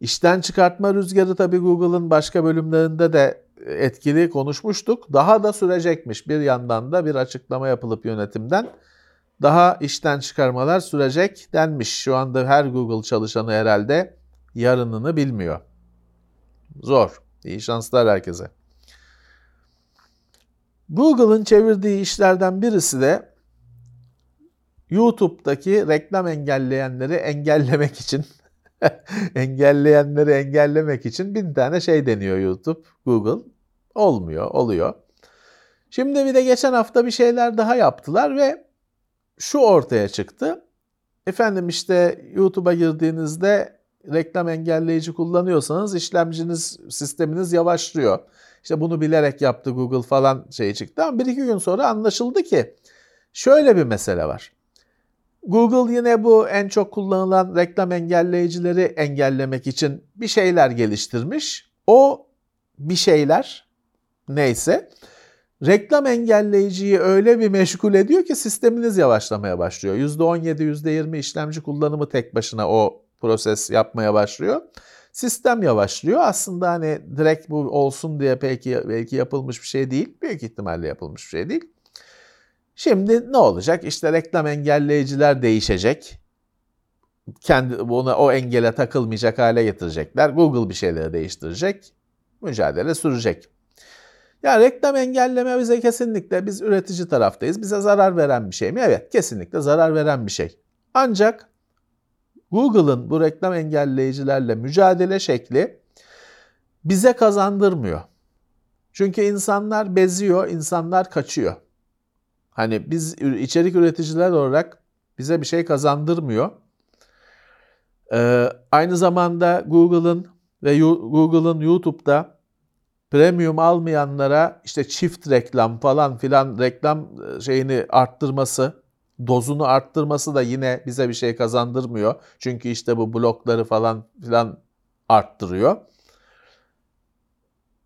İşten çıkartma rüzgarı tabii Google'ın başka bölümlerinde de etkili konuşmuştuk. Daha da sürecekmiş. Bir yandan da bir açıklama yapılıp yönetimden daha işten çıkarmalar sürecek denmiş. Şu anda her Google çalışanı herhalde yarınını bilmiyor. Zor. İyi şanslar herkese. Google'ın çevirdiği işlerden birisi de YouTube'daki reklam engelleyenleri engellemek için [LAUGHS] engelleyenleri engellemek için bin tane şey deniyor YouTube, Google. Olmuyor, oluyor. Şimdi bir de geçen hafta bir şeyler daha yaptılar ve şu ortaya çıktı. Efendim işte YouTube'a girdiğinizde reklam engelleyici kullanıyorsanız işlemciniz, sisteminiz yavaşlıyor. İşte bunu bilerek yaptı Google falan şey çıktı ama bir iki gün sonra anlaşıldı ki şöyle bir mesele var. Google yine bu en çok kullanılan reklam engelleyicileri engellemek için bir şeyler geliştirmiş. O bir şeyler neyse reklam engelleyiciyi öyle bir meşgul ediyor ki sisteminiz yavaşlamaya başlıyor. %17, %20 işlemci kullanımı tek başına o proses yapmaya başlıyor. Sistem yavaşlıyor. Aslında hani direkt bu olsun diye belki belki yapılmış bir şey değil. Büyük ihtimalle yapılmış bir şey değil. Şimdi ne olacak? İşte reklam engelleyiciler değişecek. Kendi buna o engele takılmayacak hale getirecekler. Google bir şeyleri değiştirecek. Mücadele sürecek. Ya reklam engelleme bize kesinlikle biz üretici taraftayız. Bize zarar veren bir şey mi? Evet, kesinlikle zarar veren bir şey. Ancak Google'ın bu reklam engelleyicilerle mücadele şekli bize kazandırmıyor. Çünkü insanlar beziyor, insanlar kaçıyor. Hani biz içerik üreticiler olarak bize bir şey kazandırmıyor. Ee, aynı zamanda Google'ın ve Google'ın YouTube'da premium almayanlara işte çift reklam falan filan reklam e, şeyini arttırması, dozunu arttırması da yine bize bir şey kazandırmıyor. Çünkü işte bu blokları falan filan arttırıyor.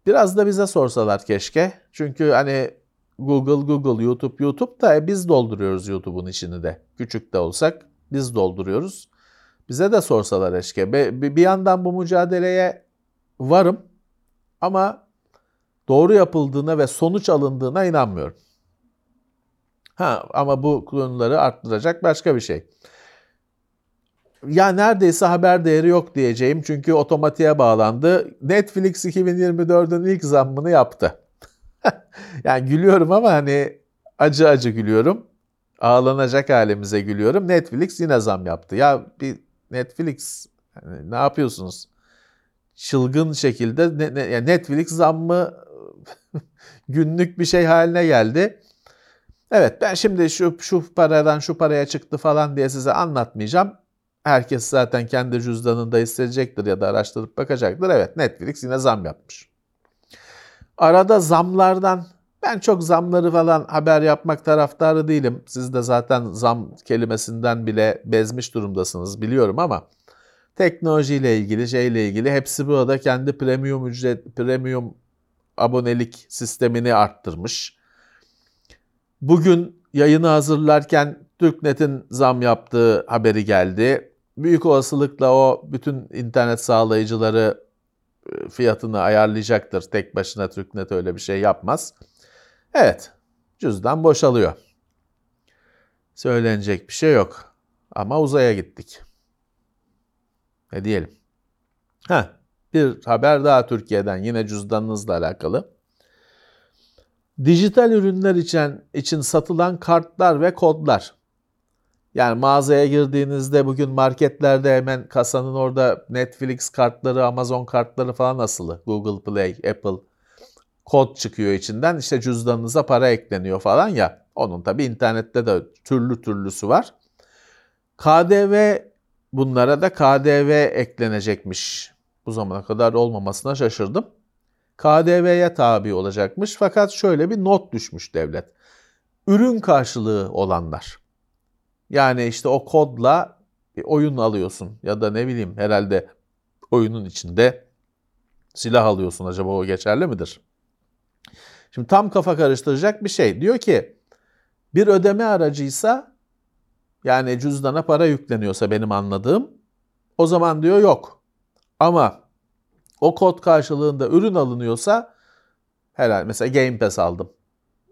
Biraz da bize sorsalar keşke. Çünkü hani Google, Google, YouTube, YouTube da e, biz dolduruyoruz YouTube'un içini de. Küçük de olsak biz dolduruyoruz. Bize de sorsalar eşke. Bir yandan bu mücadeleye varım ama doğru yapıldığına ve sonuç alındığına inanmıyorum. Ha ama bu konuları arttıracak başka bir şey. Ya neredeyse haber değeri yok diyeceğim çünkü otomatiğe bağlandı. Netflix 2024'ün ilk zammını yaptı. [LAUGHS] yani gülüyorum ama hani acı acı gülüyorum. Ağlanacak halimize gülüyorum. Netflix yine zam yaptı. Ya bir Netflix hani ne yapıyorsunuz? Çılgın şekilde ne, ne, Netflix zammı [LAUGHS] günlük bir şey haline geldi. Evet ben şimdi şu, şu paradan şu paraya çıktı falan diye size anlatmayacağım. Herkes zaten kendi cüzdanında hissedecektir ya da araştırıp bakacaktır. Evet Netflix yine zam yapmış. Arada zamlardan ben çok zamları falan haber yapmak taraftarı değilim. Siz de zaten zam kelimesinden bile bezmiş durumdasınız biliyorum ama teknolojiyle ilgili, şeyle ilgili hepsi burada kendi premium ücret, premium abonelik sistemini arttırmış. Bugün yayını hazırlarken TürkNet'in zam yaptığı haberi geldi. Büyük olasılıkla o bütün internet sağlayıcıları e, fiyatını ayarlayacaktır. Tek başına TürkNet öyle bir şey yapmaz. Evet, cüzdan boşalıyor. Söylenecek bir şey yok. Ama uzaya gittik. Ne diyelim? Ha, bir haber daha Türkiye'den yine cüzdanınızla alakalı. Dijital ürünler için, için satılan kartlar ve kodlar. Yani mağazaya girdiğinizde bugün marketlerde hemen kasanın orada Netflix kartları, Amazon kartları falan asılı. Google Play, Apple kod çıkıyor içinden. İşte cüzdanınıza para ekleniyor falan ya. Onun tabi internette de türlü türlüsü var. KDV bunlara da KDV eklenecekmiş. Bu zamana kadar olmamasına şaşırdım. KDV'ye tabi olacakmış fakat şöyle bir not düşmüş devlet. Ürün karşılığı olanlar. Yani işte o kodla bir oyun alıyorsun ya da ne bileyim herhalde oyunun içinde silah alıyorsun acaba o geçerli midir? Şimdi tam kafa karıştıracak bir şey. Diyor ki bir ödeme aracıysa yani cüzdana para yükleniyorsa benim anladığım o zaman diyor yok. Ama o kod karşılığında ürün alınıyorsa herhalde mesela Game Pass aldım.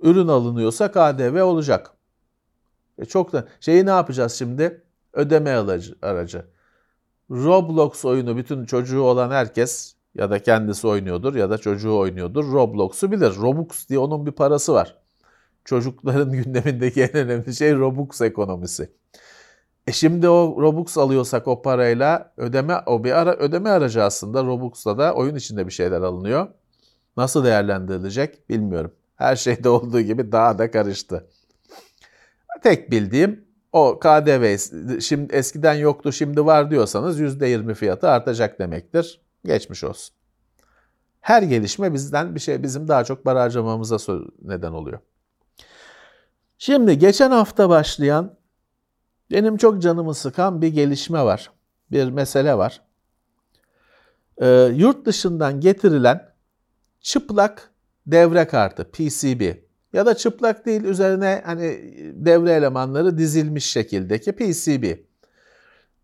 Ürün alınıyorsa KDV olacak. E çok da şeyi ne yapacağız şimdi? Ödeme aracı, aracı. Roblox oyunu bütün çocuğu olan herkes ya da kendisi oynuyordur ya da çocuğu oynuyordur. Roblox'u bilir. Robux diye onun bir parası var. Çocukların [LAUGHS] gündemindeki en önemli şey Robux ekonomisi. E şimdi o Robux alıyorsak o parayla ödeme o bir ara ödeme aracı aslında Robux'la da oyun içinde bir şeyler alınıyor. Nasıl değerlendirilecek bilmiyorum. Her şeyde [LAUGHS] olduğu gibi daha da karıştı. Tek bildiğim o KDV şimdi eskiden yoktu şimdi var diyorsanız %20 fiyatı artacak demektir. Geçmiş olsun. Her gelişme bizden bir şey bizim daha çok para harcamamıza neden oluyor. Şimdi geçen hafta başlayan benim çok canımı sıkan bir gelişme var. Bir mesele var. Ee, yurt dışından getirilen çıplak devre kartı PCB ya da çıplak değil üzerine hani devre elemanları dizilmiş şekildeki PCB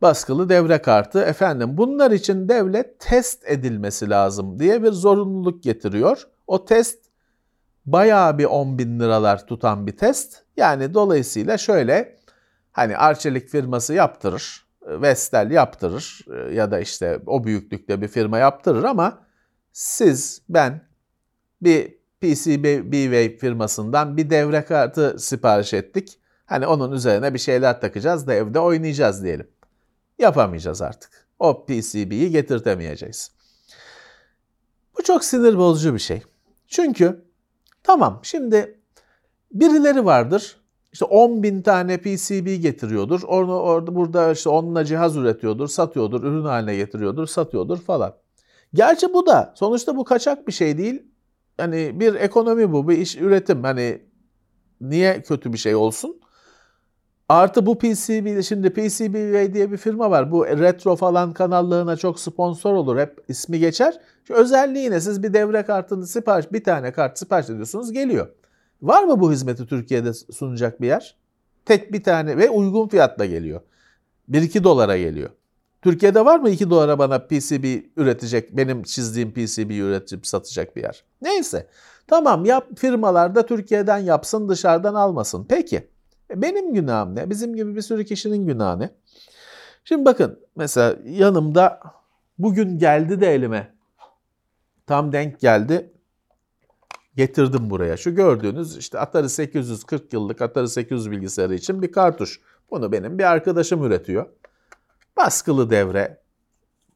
baskılı devre kartı efendim bunlar için devlet test edilmesi lazım diye bir zorunluluk getiriyor. O test bayağı bir 10 bin liralar tutan bir test. Yani dolayısıyla şöyle hani Arçelik firması yaptırır, Vestel yaptırır ya da işte o büyüklükte bir firma yaptırır ama siz ben bir PCB firmasından bir devre kartı sipariş ettik. Hani onun üzerine bir şeyler takacağız da evde oynayacağız diyelim yapamayacağız artık. O PCB'yi getirtemeyeceğiz. Bu çok sinir bozucu bir şey. Çünkü tamam şimdi birileri vardır. İşte 10 bin tane PCB getiriyordur. Onu orada burada işte onunla cihaz üretiyordur, satıyordur, ürün haline getiriyordur, satıyordur falan. Gerçi bu da sonuçta bu kaçak bir şey değil. Hani bir ekonomi bu, bir iş üretim. Hani niye kötü bir şey olsun? Artı bu PCB, şimdi PCB diye bir firma var. Bu retro falan kanallarına çok sponsor olur. Hep ismi geçer. Şu özelliği ne? Siz bir devre kartını sipariş, bir tane kart sipariş ediyorsunuz geliyor. Var mı bu hizmeti Türkiye'de sunacak bir yer? Tek bir tane ve uygun fiyatla geliyor. 1-2 dolara geliyor. Türkiye'de var mı 2 dolara bana PCB üretecek, benim çizdiğim PCB üretip satacak bir yer? Neyse. Tamam yap firmalar da Türkiye'den yapsın dışarıdan almasın. Peki. E, benim günahım ne? Bizim gibi bir sürü kişinin günahı ne? Şimdi bakın mesela yanımda bugün geldi de elime tam denk geldi getirdim buraya. Şu gördüğünüz işte Atari 840 yıllık Atari 800 bilgisayarı için bir kartuş. Bunu benim bir arkadaşım üretiyor. Baskılı devre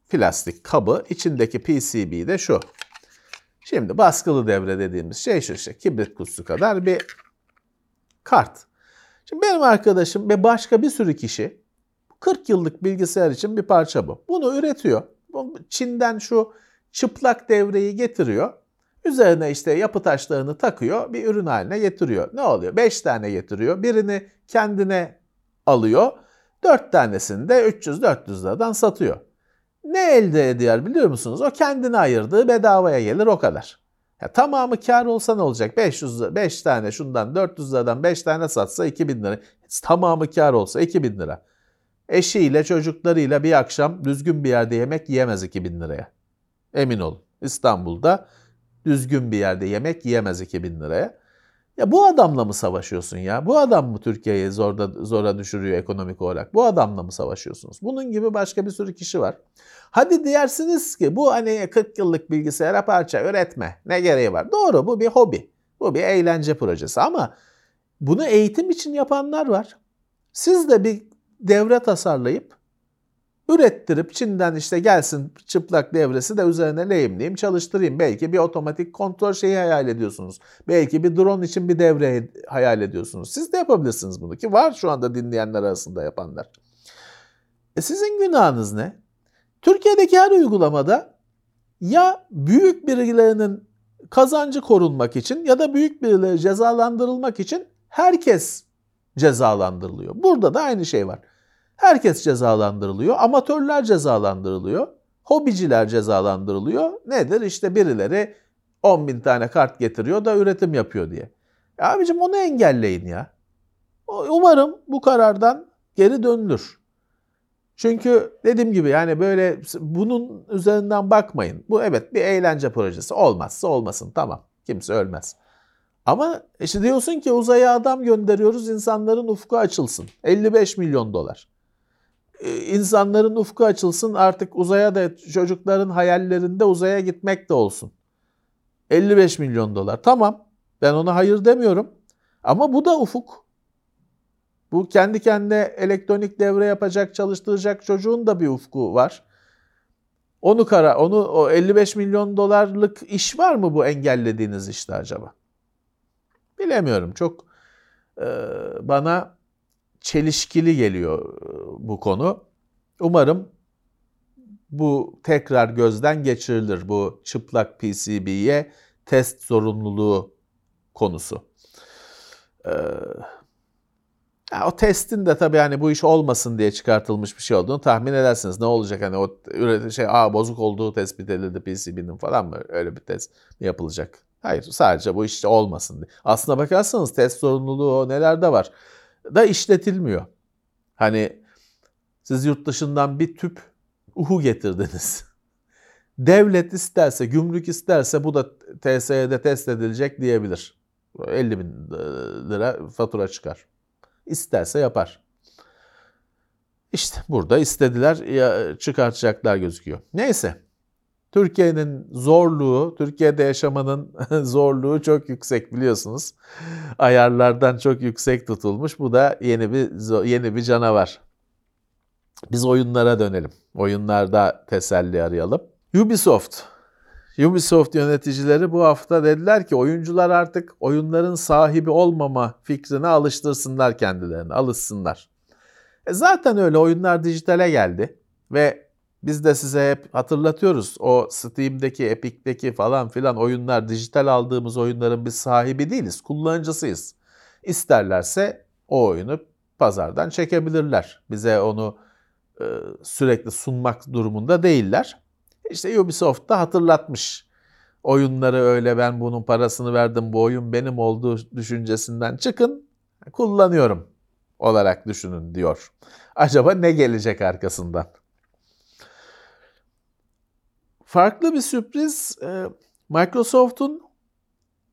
plastik kabı içindeki PCB de şu. Şimdi baskılı devre dediğimiz şey şu işte kibrit kutusu kadar bir Kart. Şimdi benim arkadaşım ve başka bir sürü kişi 40 yıllık bilgisayar için bir parça bu. Bunu üretiyor. Çin'den şu çıplak devreyi getiriyor. Üzerine işte yapı taşlarını takıyor, bir ürün haline getiriyor. Ne oluyor? 5 tane getiriyor. Birini kendine alıyor. 4 tanesini de 300-400 liradan satıyor. Ne elde ediyor biliyor musunuz? O kendine ayırdığı bedavaya gelir o kadar. Ya tamamı kar olsa ne olacak? 500 5 tane şundan 400 liradan 5 tane satsa 2000 lira. Tamamı kar olsa 2000 lira. Eşiyle çocuklarıyla bir akşam düzgün bir yerde yemek yiyemez 2000 liraya. Emin olun. İstanbul'da düzgün bir yerde yemek yiyemez 2000 liraya. Ya bu adamla mı savaşıyorsun ya? Bu adam mı Türkiye'yi zorda, zora düşürüyor ekonomik olarak? Bu adamla mı savaşıyorsunuz? Bunun gibi başka bir sürü kişi var. Hadi diyersiniz ki bu hani 40 yıllık bilgisayara parça üretme. Ne gereği var? Doğru bu bir hobi. Bu bir eğlence projesi ama bunu eğitim için yapanlar var. Siz de bir devre tasarlayıp ürettirip Çin'den işte gelsin çıplak devresi de üzerine lehimleyeyim çalıştırayım. Belki bir otomatik kontrol şeyi hayal ediyorsunuz. Belki bir drone için bir devre hayal ediyorsunuz. Siz de yapabilirsiniz bunu ki var şu anda dinleyenler arasında yapanlar. E sizin günahınız ne? Türkiye'deki her uygulamada ya büyük birilerinin kazancı korunmak için ya da büyük birileri cezalandırılmak için herkes cezalandırılıyor. Burada da aynı şey var. Herkes cezalandırılıyor. Amatörler cezalandırılıyor. Hobiciler cezalandırılıyor. Nedir? İşte birileri 10 bin tane kart getiriyor da üretim yapıyor diye. Ya abicim onu engelleyin ya. Umarım bu karardan geri dönülür. Çünkü dediğim gibi yani böyle bunun üzerinden bakmayın. Bu evet bir eğlence projesi. Olmazsa olmasın tamam. Kimse ölmez. Ama işte diyorsun ki uzaya adam gönderiyoruz insanların ufku açılsın. 55 milyon dolar. Ee, insanların ufku açılsın artık uzaya da çocukların hayallerinde uzaya gitmek de olsun. 55 milyon dolar. Tamam ben ona hayır demiyorum. Ama bu da ufuk. Bu kendi kendine elektronik devre yapacak, çalıştıracak çocuğun da bir ufku var. Onu kara, onu o 55 milyon dolarlık iş var mı bu engellediğiniz işte acaba? Bilemiyorum. Çok e, bana çelişkili geliyor e, bu konu. Umarım bu tekrar gözden geçirilir bu çıplak PCB'ye test zorunluluğu konusu. Ee, o testin de tabii hani bu iş olmasın diye çıkartılmış bir şey olduğunu tahmin edersiniz. Ne olacak hani o şey aa bozuk olduğu tespit edildi PCB'nin falan mı öyle bir test yapılacak? Hayır sadece bu işte olmasın diye. Aslına bakarsanız test zorunluluğu nelerde var da işletilmiyor. Hani siz yurt dışından bir tüp uhu getirdiniz. [LAUGHS] Devlet isterse, gümrük isterse bu da TSE'de test edilecek diyebilir. 50 bin lira fatura çıkar. İsterse yapar. İşte burada istediler çıkartacaklar gözüküyor. Neyse. Türkiye'nin zorluğu, Türkiye'de yaşamanın [LAUGHS] zorluğu çok yüksek biliyorsunuz. Ayarlardan çok yüksek tutulmuş. Bu da yeni bir yeni bir canavar. Biz oyunlara dönelim. Oyunlarda teselli arayalım. Ubisoft. Ubisoft yöneticileri bu hafta dediler ki oyuncular artık oyunların sahibi olmama fikrine alıştırsınlar kendilerini, alışsınlar. E zaten öyle oyunlar dijitale geldi ve biz de size hep hatırlatıyoruz. O Steam'deki, Epic'teki falan filan oyunlar, dijital aldığımız oyunların biz sahibi değiliz, kullanıcısıyız. İsterlerse o oyunu pazardan çekebilirler. Bize onu e, sürekli sunmak durumunda değiller. İşte Ubisoft da hatırlatmış. Oyunları öyle ben bunun parasını verdim, bu oyun benim olduğu düşüncesinden çıkın, kullanıyorum olarak düşünün diyor. Acaba ne gelecek arkasından? Farklı bir sürpriz e, Microsoft'un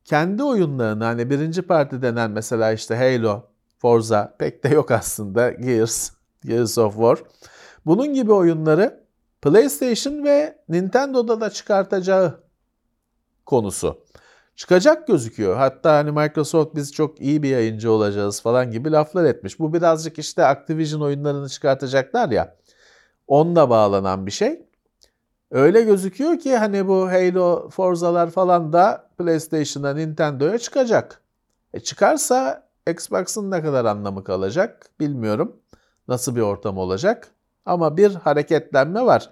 kendi oyunlarını hani birinci parti denen mesela işte Halo, Forza pek de yok aslında Gears, Gears of War. Bunun gibi oyunları PlayStation ve Nintendo'da da çıkartacağı konusu. Çıkacak gözüküyor. Hatta hani Microsoft biz çok iyi bir yayıncı olacağız falan gibi laflar etmiş. Bu birazcık işte Activision oyunlarını çıkartacaklar ya. Onunla bağlanan bir şey. Öyle gözüküyor ki hani bu Halo, Forza'lar falan da PlayStation'a, Nintendo'ya çıkacak. E çıkarsa Xbox'ın ne kadar anlamı kalacak bilmiyorum. Nasıl bir ortam olacak? Ama bir hareketlenme var.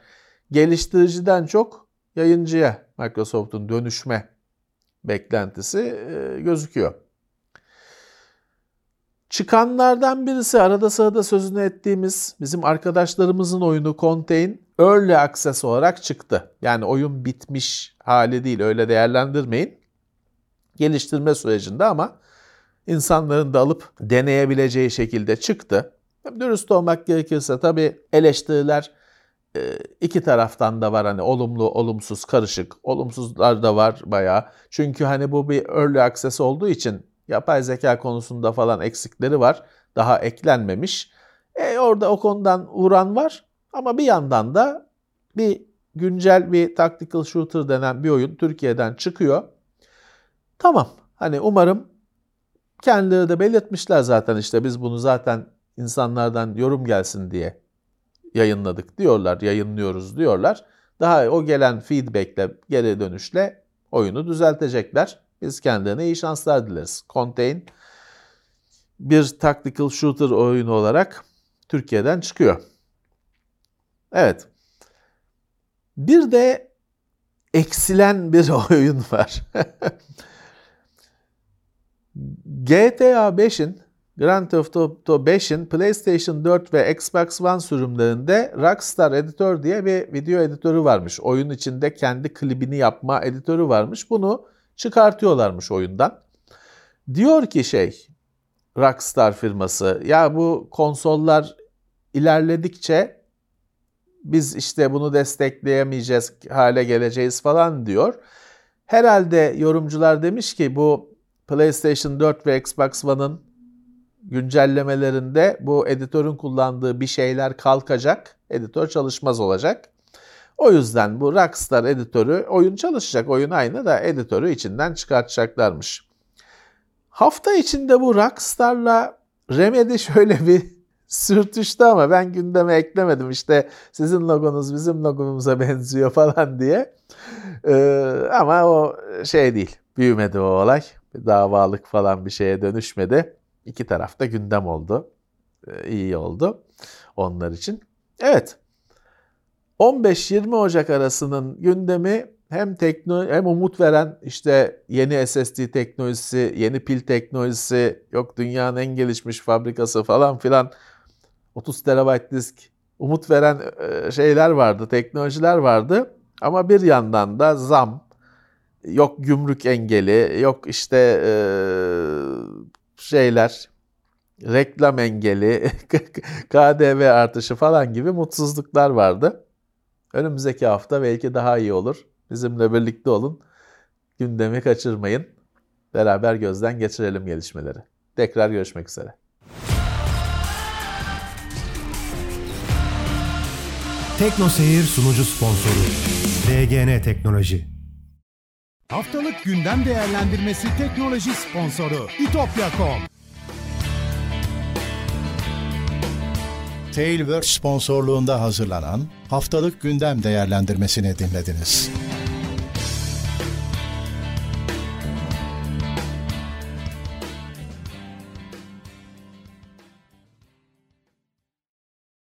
Geliştiriciden çok yayıncıya Microsoft'un dönüşme beklentisi e, gözüküyor. Çıkanlardan birisi arada sırada sözünü ettiğimiz bizim arkadaşlarımızın oyunu Contain Early Access olarak çıktı. Yani oyun bitmiş hali değil öyle değerlendirmeyin. Geliştirme sürecinde ama insanların da alıp deneyebileceği şekilde çıktı. Dürüst olmak gerekirse tabii eleştiriler e, iki taraftan da var hani olumlu, olumsuz, karışık. Olumsuzlar da var bayağı. Çünkü hani bu bir early access olduğu için yapay zeka konusunda falan eksikleri var. Daha eklenmemiş. E orada o konudan vuran var. Ama bir yandan da bir güncel bir tactical shooter denen bir oyun Türkiye'den çıkıyor. Tamam. Hani umarım kendileri de belirtmişler zaten işte biz bunu zaten insanlardan yorum gelsin diye yayınladık diyorlar, yayınlıyoruz diyorlar. Daha o gelen feedbackle, geri dönüşle oyunu düzeltecekler. Biz kendilerine iyi şanslar dileriz. Contain bir tactical shooter oyunu olarak Türkiye'den çıkıyor. Evet. Bir de eksilen bir [LAUGHS] oyun var. GTA 5'in Grand Theft Auto 5'in PlayStation 4 ve Xbox One sürümlerinde Rockstar Editor diye bir video editörü varmış. Oyun içinde kendi klibini yapma editörü varmış. Bunu çıkartıyorlarmış oyundan. Diyor ki şey Rockstar firması ya bu konsollar ilerledikçe biz işte bunu destekleyemeyeceğiz hale geleceğiz falan diyor. Herhalde yorumcular demiş ki bu PlayStation 4 ve Xbox One'ın güncellemelerinde bu editörün kullandığı bir şeyler kalkacak. Editör çalışmaz olacak. O yüzden bu Rockstar editörü oyun çalışacak. Oyun aynı da editörü içinden çıkartacaklarmış. Hafta içinde bu Rockstar'la Remedy şöyle bir sürtüştü ama ben gündeme eklemedim. İşte sizin logonuz bizim logomuza [LAUGHS] benziyor falan diye. Ee, ama o şey değil. Büyümedi o olay. Bir davalık falan bir şeye dönüşmedi. İki tarafta gündem oldu. Ee, iyi oldu onlar için. Evet. 15-20 Ocak arasının gündemi hem tekno hem umut veren işte yeni SSD teknolojisi, yeni pil teknolojisi, yok dünyanın en gelişmiş fabrikası falan filan 30 terabayt disk umut veren e, şeyler vardı, teknolojiler vardı. Ama bir yandan da zam, yok gümrük engeli, yok işte e, şeyler, reklam engeli, [LAUGHS] KDV artışı falan gibi mutsuzluklar vardı. Önümüzdeki hafta belki daha iyi olur. Bizimle birlikte olun. Gündemi kaçırmayın. Beraber gözden geçirelim gelişmeleri. Tekrar görüşmek üzere. Tekno Seyir sunucu sponsoru DGN Teknoloji. Haftalık gündem değerlendirmesi teknoloji sponsoru itopya.com Tailwork sponsorluğunda hazırlanan haftalık gündem değerlendirmesini dinlediniz.